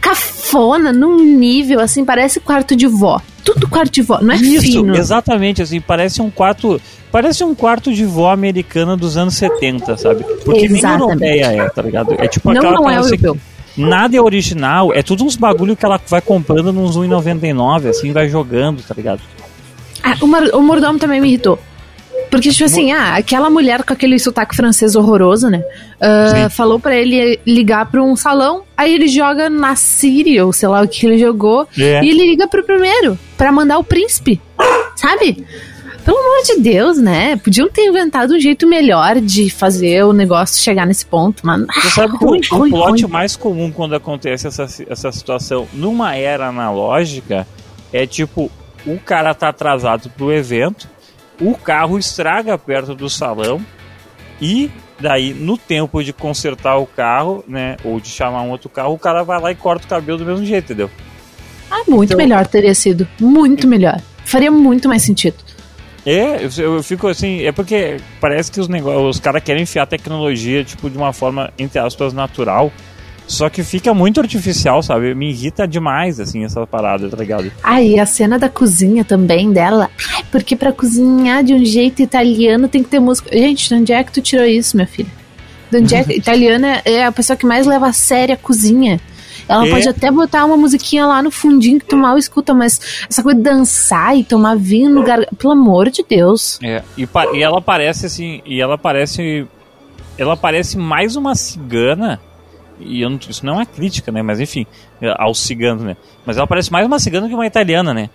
cafona num nível, assim, parece quarto de vó. Tudo quarto de vó, não é Isso, fino. exatamente, assim, parece um quarto. Parece um quarto de vó americana dos anos 70, sabe? Porque nem Exatamente. europeia é, tá ligado? É tipo Não, aquela não é europeu. Nada é original, é tudo uns bagulho que ela vai comprando nos 1,99, assim, vai jogando, tá ligado? Ah, o, o mordomo também me irritou. Porque, tipo assim, ah, aquela mulher com aquele sotaque francês horroroso, né? ah, Sim. falou pra ele ligar pra um salão, aí ele joga na Siri, ou sei lá o que ele jogou, É. e ele liga pro primeiro, pra mandar o príncipe. Sabe? Pelo amor de Deus, né? Podiam ter inventado um jeito melhor de fazer o negócio chegar nesse ponto, mano. Você sabe que ruim, o, ruim, o plot ruim. mais comum quando acontece essa, essa situação numa era analógica é tipo, o cara tá atrasado pro evento, o carro estraga perto do salão e daí no tempo de consertar o carro, né, ou de chamar um outro carro, o cara vai lá e corta o cabelo do mesmo jeito, entendeu? Ah, muito Então- melhor teria sido. Muito melhor. Faria muito mais sentido. É, eu, eu fico assim, é porque parece que os negócios, os caras querem enfiar tecnologia, tipo, de uma forma, entre aspas, natural. Só que fica muito artificial, sabe? Me irrita demais, assim, essa parada, tá ligado? Ah, e a cena da cozinha também dela. Ai, porque pra cozinhar de um jeito italiano tem que ter música. Gente, de onde é que tu tirou isso, minha filha? De onde é que... <laughs> Italiana é a pessoa que mais leva a sério a cozinha. Ela É. pode até botar uma musiquinha lá no fundinho que tu mal escuta, mas essa coisa de dançar e tomar vinho no lugar. Pelo amor de Deus. É, e, e ela parece assim, e ela parece. Ela parece mais uma cigana. E eu não- isso não é crítica, né? Mas enfim, aos ciganos, né? Mas ela parece mais uma cigana que uma italiana, né?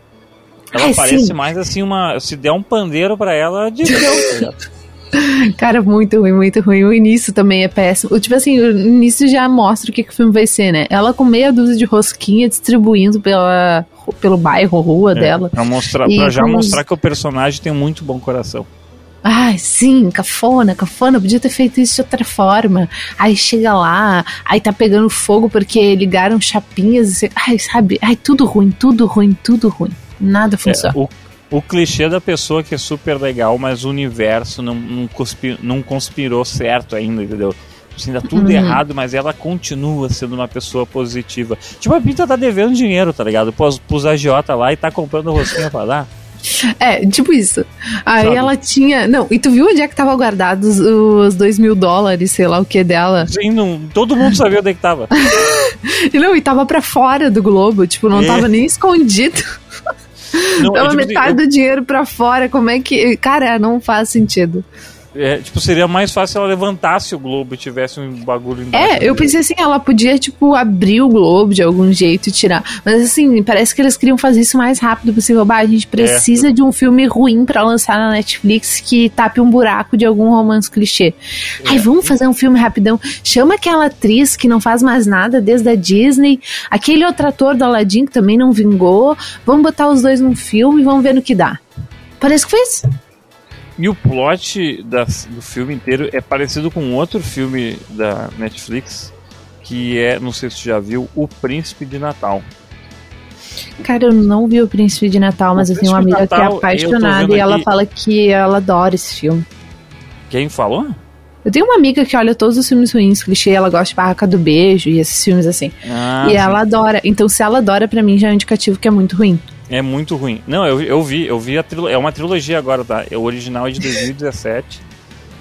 Ela parece sim. mais assim uma. Se der um pandeiro pra ela, de Deus? <laughs> Cara, muito ruim, muito ruim. O início também é péssimo. Tipo assim, o início já mostra o que, que o filme vai ser, né? Ela com meia dúzia de rosquinha distribuindo pela, pelo bairro, rua É, dela. Pra, mostrar, pra já com mostrar que o personagem tem muito bom coração. Ai, sim, cafona, cafona, podia ter feito isso de outra forma. Aí chega lá, aí tá pegando fogo porque ligaram chapinhas. e Ai, sabe? Ai, tudo ruim, tudo ruim, tudo ruim. Nada É, funciona. o, o clichê da pessoa que é super legal, mas o universo não, não, cuspi- não conspirou certo ainda, entendeu? Assim, dá tudo Uhum. errado, mas ela continua sendo uma pessoa positiva. Tipo, a Pinta tá devendo dinheiro, tá ligado? Pros, pros agiota lá e tá comprando rosquinha pra dar. É, tipo isso. Aí Sabe? ela tinha. Não, e tu viu onde é que tava guardado os, dois mil dólares, sei lá o que dela? Sim, não, todo mundo sabia onde é que tava. E <laughs> não, e tava pra fora do Globo, tipo, não É. tava nem escondido. Não, tava tipo assim, metade do dinheiro pra fora. Como é que. Cara, não faz sentido. É, tipo, seria mais fácil se ela levantasse o globo e tivesse um bagulho embaixo. É, eu pensei assim, ela podia, tipo, abrir o globo de algum jeito e tirar. Mas assim, parece que eles queriam fazer isso mais rápido possível. Bah, a gente precisa É. de um filme ruim pra lançar na Netflix que tape um buraco de algum romance clichê. Ai, vamos fazer um filme rapidão. Chama aquela atriz que não faz mais nada desde a Disney, aquele outro ator do Aladdin que também não vingou. Vamos botar os dois num filme e vamos ver no que dá. Parece que foi isso. E o plot da- do filme inteiro é parecido com outro filme da Netflix, que é, não sei se você já viu, O Príncipe de Natal. Cara, eu não vi o Príncipe de Natal, mas eu tenho uma amiga Natal, que é apaixonada e ela aqui- fala que ela adora esse filme. Quem falou? Eu tenho uma amiga que olha todos os filmes ruins, clichê, ela gosta de Barraca do Beijo e esses filmes assim. Ah, e sim. ela adora. Então, se ela adora, pra mim já é um indicativo que é muito ruim. É muito ruim. Não, eu, eu vi, eu vi a trilogia. É uma trilogia agora, tá? O original é de 2017.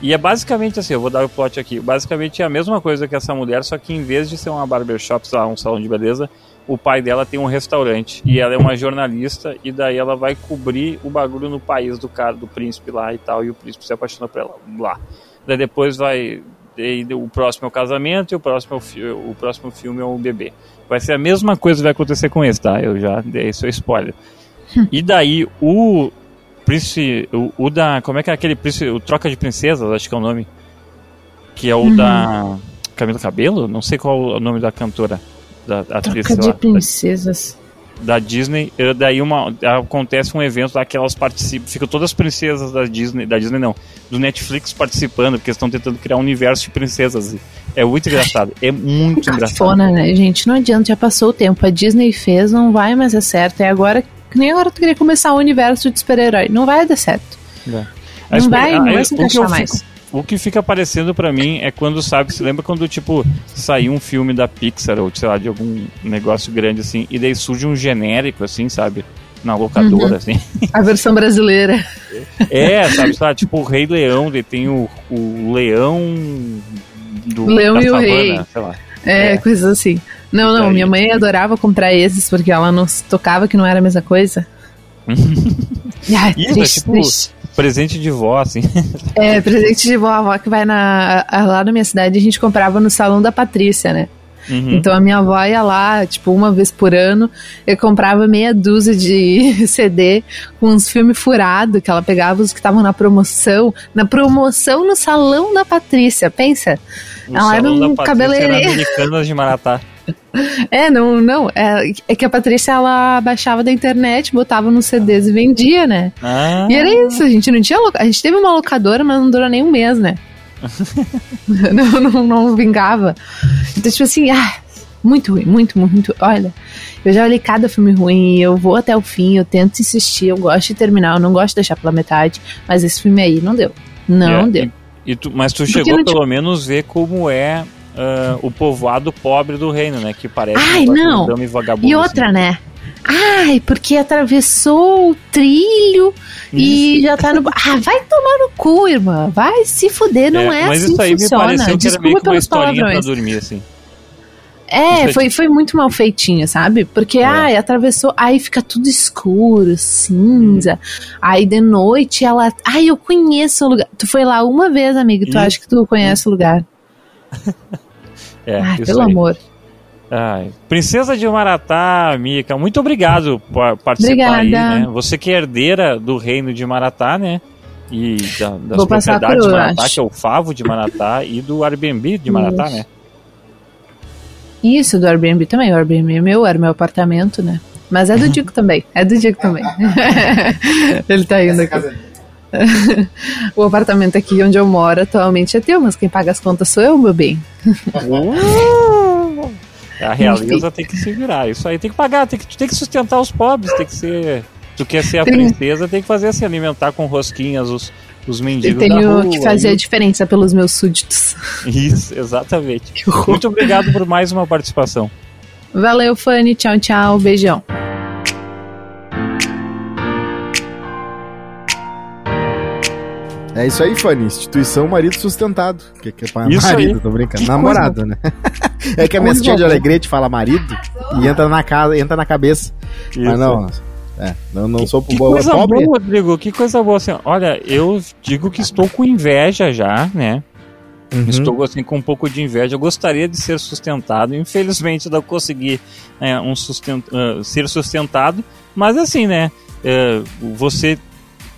E é basicamente assim, eu vou dar o plot aqui. Basicamente é a mesma coisa que essa mulher, só que em vez de ser uma barbershop, sei lá, um salão de beleza, o pai dela tem um restaurante. E ela é uma jornalista, e daí ela vai cobrir o bagulho no país do cara, do príncipe lá e tal, e o príncipe se apaixona por ela lá. Daí depois vai. daí o próximo é o casamento e o próximo, é o próximo filme é o bebê. Vai ser a mesma coisa que vai acontecer com esse, tá? Eu já dei seu spoiler. E daí o príncipe, o, o da, como é que é aquele príncipe, o troca de princesas, acho que é o nome, que é o Uhum. da Camila Cabelo, não sei qual é o nome da cantora, da atriz, Troca sei lá, de princesas. da, da Disney. Daí uma acontece um evento lá que elas participam, ficam todas as princesas da Disney, da Disney não, do Netflix participando, porque eles estão tentando criar um universo de princesas. É muito engraçado, é muito engraçado. Cafona, né, gente? Não adianta, já passou o tempo. A Disney fez, não vai mais dar certo. É agora que nem agora tu queria começar o universo de super-herói. Não vai dar certo. É. Não vai- não aí, vai se encaixar fico- mais. O que fica aparecendo pra mim é quando, sabe, se lembra quando, tipo, saiu um filme da Pixar ou, sei lá, de algum negócio grande assim, e daí surge um genérico, assim, sabe? Na locadora, Uhum. assim. A versão brasileira. É, sabe, lá, tipo o Rei Leão, daí tem o, o Leão do Leão e o savana, Rei. sei lá. É, coisas assim. Não, não, minha mãe adorava comprar esses porque ela não tocava que não era a mesma coisa. <laughs> Ai, Isso, é tipo triste. presente de vó, assim. <laughs> É, presente de vó-avó que vai na. a- Lá na minha cidade a gente comprava no salão da Patrícia, né? Uhum. Então a minha avó ia lá, tipo, uma vez por ano, eu comprava meia dúzia de <laughs> CD com uns filmes furados, que ela pegava os que estavam na promoção, na promoção no salão da Patrícia, pensa. O ela era salão da um era cabeleireiro. Americanas de Maratá. <laughs> É, não, não. É, é que a Patrícia ela baixava da internet, botava nos CDs e vendia, né? Ah, E era isso, a gente não tinha. A gente teve uma locadora, mas não durou nem um mês, né? <laughs> não, não, não vingava. Então, tipo assim, ah, muito ruim, muito, muito. Olha, eu já olhei cada filme ruim, eu vou até o fim, eu tento insistir, eu gosto de terminar, eu não gosto de deixar pela metade, mas esse filme aí não deu. Não É, deu. E, tu, mas tu chegou pelo menos ver como é ah, o povoado pobre do reino, né? Que parece Ai, um não. e vagabundo. E outra, né? Ai, porque atravessou o trilho e já tá no. Ah, vai tomar no cu, irmã. Vai se fuder, não é, mas assim isso aí que funciona. me pareceu que era meio Desculpa que uma historinha pra palavrões. dormir, assim. É, foi, foi muito mal feitinho, sabe? Porque, É. ai, atravessou, aí fica tudo escuro, cinza. Aí de noite ela. Ai, eu conheço o lugar. Tu foi lá uma vez, amigo, tu Isso. acha que tu conhece o lugar. <laughs> É, ai, pelo aí. amor. Ai, Princesa de Maratá, Mika, muito obrigado por participar aí, Obrigada. né? Você que é herdeira do reino de Maratá, né? E da, das Vou propriedades de Maratá, acho. que é o Favo de Maratá e do Airbnb de Maratá, Isso. né? Isso, do Airbnb também. O Airbnb é meu, era meu apartamento, né? Mas é do Dico também. É do Dico também. <laughs> Ele tá indo aqui. <laughs> o apartamento aqui onde eu moro atualmente é teu, mas quem paga as contas sou eu, meu bem. A realeza tem que se virar. Isso aí tem que pagar, tem que, tu tem que sustentar os pobres, tem que ser. Tu quer ser a princesa, tem que fazer assim, alimentar com rosquinhas os, os Eu mendigos da tenho rua. que fazer a e- diferença pelos meus súditos. Isso, exatamente. <laughs> Muito obrigado por mais uma participação. Valeu, Fanny. Tchau, tchau. Beijão. É isso aí, Fanny. Instituição marido sustentado. Que, que é Isso marido, aí. tô brincando. Que Namorado, né? <laughs> é que a minha coisa tia de. Alegrete fala marido e entra na casa, entra na cabeça. Mas Isso. não, É, não, não sou Que boa, coisa pobre. boa, Rodrigo, que coisa boa. Assim, olha, eu digo que estou com inveja já, né? Uhum. Estou assim com um pouco de inveja. Eu gostaria de ser sustentado. Infelizmente não consegui né, um susten- ah, ser sustentado. Mas assim, né? é, você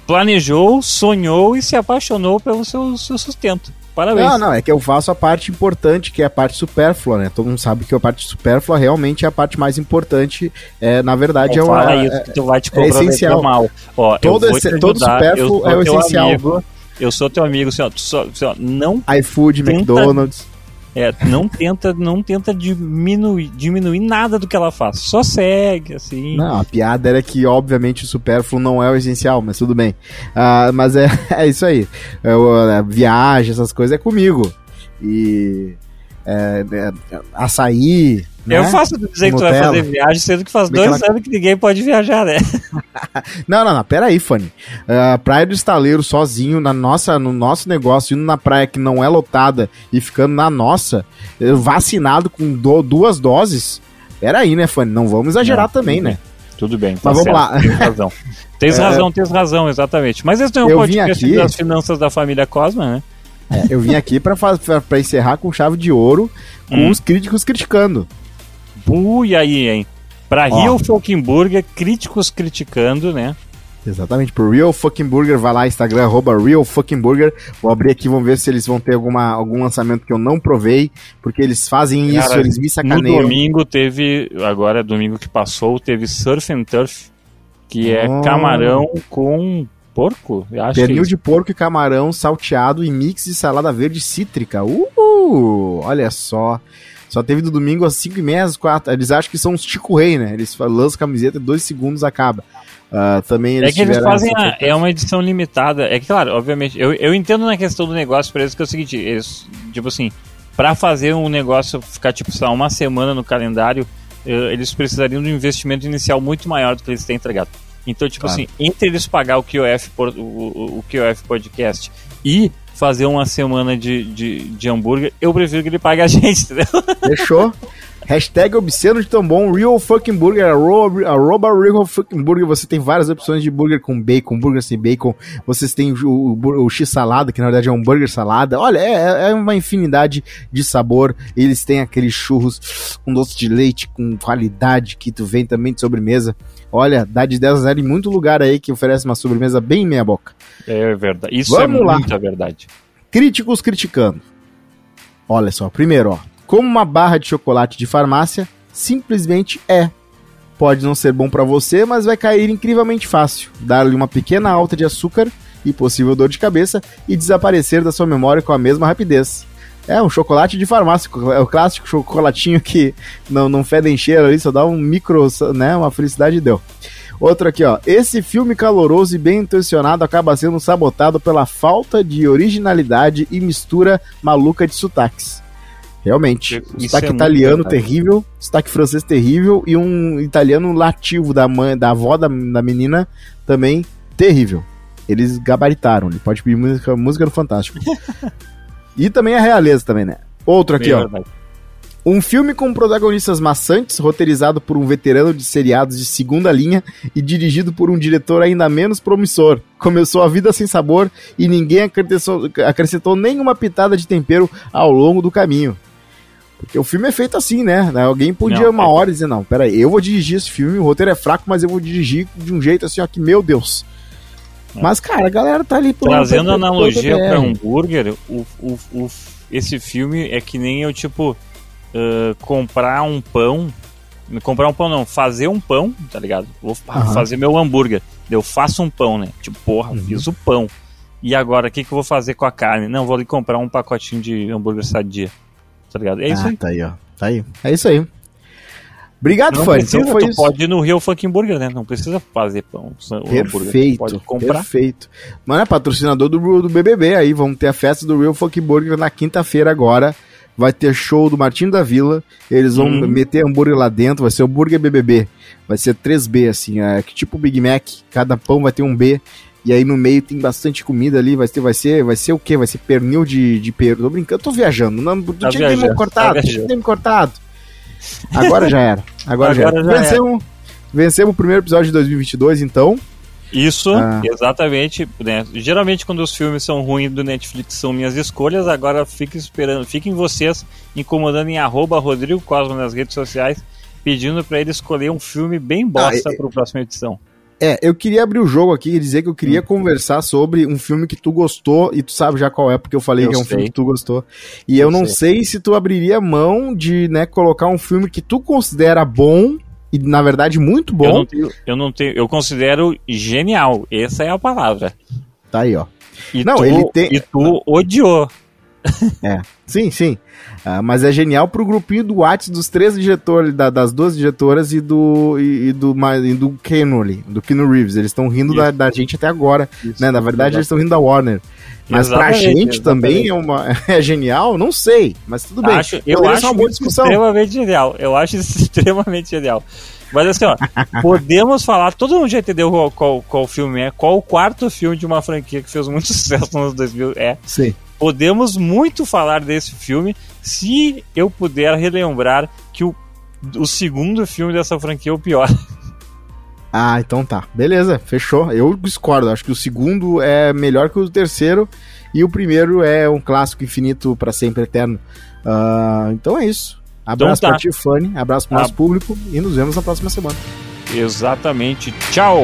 planejou, sonhou e se apaixonou pelo seu, seu sustento. Parabéns. Não, não, é que eu faço a parte importante, que é a parte supérflua, né? Todo mundo sabe que a parte supérflua realmente é a parte mais importante. É, na verdade, Não é fala isso que tu vai te é essencial. mal. Ó, Todo esse- todo supérfluo eu é o essencial. Amigo, eu sou teu amigo, assim, só, assim, ó, não iFood, Tenta- McDonald's. É, não tenta, não tenta diminuir, diminuir nada do que ela faz. Só segue, assim. Não, a piada era que, obviamente, o supérfluo não é o essencial, mas tudo bem. Ah, mas é, <laughs> é isso aí. Eu, a viagem, essas coisas é comigo. E. É, é, açaí. Eu né? faço tu dizer que tu vai fazer viagem, sendo que faz Daquela- dois anos que ninguém pode viajar, né? <laughs> Não, não, não, pera aí, Fanny. Ah, praia do Estaleiro sozinho, na nossa, no nosso negócio, indo na praia que não é lotada e ficando na nossa, eh, vacinado com do- duas doses. Pera aí, né, Fanny? Não vamos exagerar Não, também, né? Tudo bem, tá Mas vamos certo, lá. Tens razão. <laughs> Tens É. razão, tens razão, exatamente. Mas esse não é Eu um podcast aqui- das finanças da família Cosma, né? É, eu vim aqui pra encerrar com chave de ouro, com Hum. os críticos criticando. Ui, aí, hein? Pra Ó. Rio Fucking Burger, críticos criticando, né? Exatamente, pro Real Fucking Burger, vai lá, Instagram, arroba Real Fucking Burger. Vou abrir aqui, vamos ver se eles vão ter alguma, algum lançamento que eu não provei, porque eles fazem isso, Cara, eles me No sacaneiam. domingo teve, agora domingo que passou, teve Surf and Turf, que é Oh. camarão com porco, eu acho é Pernil isso. de porco e camarão salteado e mix de salada verde cítrica. Uh! Olha só. Só teve do domingo às 5 e meia, às 4. Eles acham que são os Chico Rei, né? Eles lançam camiseta, dois segundos acaba. Ah, também eles É que eles fazem, a- é uma edição limitada. É que, claro, obviamente, eu, eu entendo na questão do negócio pra eles que é o seguinte, eles, tipo assim, pra fazer um negócio ficar, tipo, lá, uma semana no calendário, eh, eles precisariam de um investimento inicial muito maior do que eles têm entregado. Então, tipo Claro. assim, entre eles pagar o QF, por, o, o QF Podcast e fazer uma semana de, de, de hambúrguer, eu prefiro que ele pague a <laughs> gente, entendeu? Fechou? Hashtag obsceno de tão bom, Real Fucking Burger, arroba, arroba Real Fucking Burger. Você tem várias opções de burger com bacon, burger sem bacon. Vocês têm o, o, o X-salada, que na verdade é um burger salada. Olha, é, é uma infinidade de sabor. Eles têm aqueles churros com doce de leite, com qualidade, que tu vem também de sobremesa. Olha, dá de 10 a 0 em muito lugar aí que oferece uma sobremesa bem meia boca. É verdade. Isso Vamos é lá. muita verdade. Críticos criticando. Olha só, primeiro, ó. Como uma barra de chocolate de farmácia, simplesmente é. Pode não ser bom pra você, mas vai cair incrivelmente fácil. Dar-lhe uma pequena alta de açúcar e possível dor de cabeça e desaparecer da sua memória com a mesma rapidez. É um chocolate de farmácia, é o clássico chocolatinho que não, não fede em cheiro ali, só dá um micro, né, uma felicidade deu. Outro aqui, ó. Esse filme caloroso e bem intencionado acaba sendo sabotado pela falta de originalidade e mistura maluca de sotaques. Realmente. Isso O sotaque é italiano terrível, sotaque francês terrível e um italiano lativo da mãe, da avó da, da menina também terrível. Eles gabaritaram, ele pode pedir música, música no Fantástico. <laughs> e também a realeza também, né? Outro aqui, ó. Um filme com protagonistas maçantes, roteirizado por um veterano de seriados de segunda linha e dirigido por um diretor ainda menos promissor. Começou a vida sem sabor e ninguém acrescentou, acrescentou nenhuma pitada de tempero ao longo do caminho. Porque o filme é feito assim, né? Alguém podia Não, uma é. hora dizer, não, peraí, eu vou dirigir esse filme, o roteiro é fraco, mas eu vou dirigir de um jeito assim, ó, que meu Deus. Mas, cara, a galera tá ali Trazendo por- analogia por- pra hambúrguer, o, o, o- esse filme é que nem eu, tipo, ah, comprar um pão. Comprar um pão não, fazer um pão, tá ligado? Vou Aham. fazer meu hambúrguer. Eu faço um pão, né? Tipo, porra, Uhum. fiz o pão. E agora, o que, que eu vou fazer com a carne? Não, vou ali comprar um pacotinho de hambúrguer sadia. Tá ligado? É isso ah, aí. tá aí, ó. Tá aí. É isso aí. Obrigado, Não fã. precisa, Então foi tu isso. pode ir no Rio Fucking Burger, né? Não precisa fazer pão, hambúrguer. Perfeito, Pode comprar. perfeito. Mano, é patrocinador do, do BBB aí, vamos ter a festa do Real Fuck Burger na quinta-feira agora. Vai ter show do Martinho da Vila, eles vão Hum. meter hambúrguer lá dentro, vai ser o Burger BBB. Vai ser 3B, assim, é que tipo Big Mac, cada pão vai ter um B. E aí no meio tem bastante comida ali, vai ser, vai ser, vai ser o quê? Vai ser pernil de, de peru. Tô brincando, tô viajando. Não, Tá tinha ter me viajando, cortado, tá tinha viajando. me cortado. Agora já era. Agora, já Agora era. já Vencemos, Vencemos o primeiro episódio de 2022, então. Isso, ah. exatamente. Né? Geralmente, quando os filmes são ruins do Netflix, são minhas escolhas. Agora fiquem esperando, fiquem vocês incomodando em arroba Rodrigo Cosmo nas redes sociais, pedindo para ele escolher um filme bem bosta ah, para a próxima edição. É, eu queria abrir o jogo aqui e dizer que eu queria hum. conversar sobre um filme que tu gostou e tu sabe já qual é, porque eu falei eu que é um sei. filme que tu gostou. E eu, eu não sei. sei se tu abriria mão de, né, colocar um filme que tu considera bom e na verdade muito bom. Eu não tenho, eu, não tenho, eu considero genial. Essa é a palavra. Tá aí, ó. E não, tu, ele tem. E tu odiou. É, sim, sim. Uh, mas é genial pro grupinho do Whats dos três diretores, da, das duas diretoras e do e, e do, e do Keanu, do Keanu Reeves. Eles estão rindo da, da, gente até agora. Isso, né? Na verdade, eles estão rindo da Warner. Mas exatamente, pra gente exatamente. também é, uma, <laughs> é genial? Não sei, mas tudo bem. Acho, eu acho uma boa discussão. extremamente genial. Eu acho isso <laughs> extremamente genial. Mas assim, ó, <laughs> podemos falar, todo mundo já entendeu qual, qual, qual filme é, qual o quarto filme de uma franquia que fez muito sucesso nos 2000 é. Sim. Podemos muito falar desse filme se eu puder relembrar que o, o segundo filme dessa franquia é o pior. <laughs> Ah, então tá. Beleza, fechou. Eu discordo. Acho que o segundo é melhor que o terceiro e o primeiro é um clássico infinito para sempre eterno. Uh, então é isso. Abraço então tá. pra ti, Fanny. Abraço pro ah. nosso público e nos vemos na próxima semana. Exatamente. Tchau!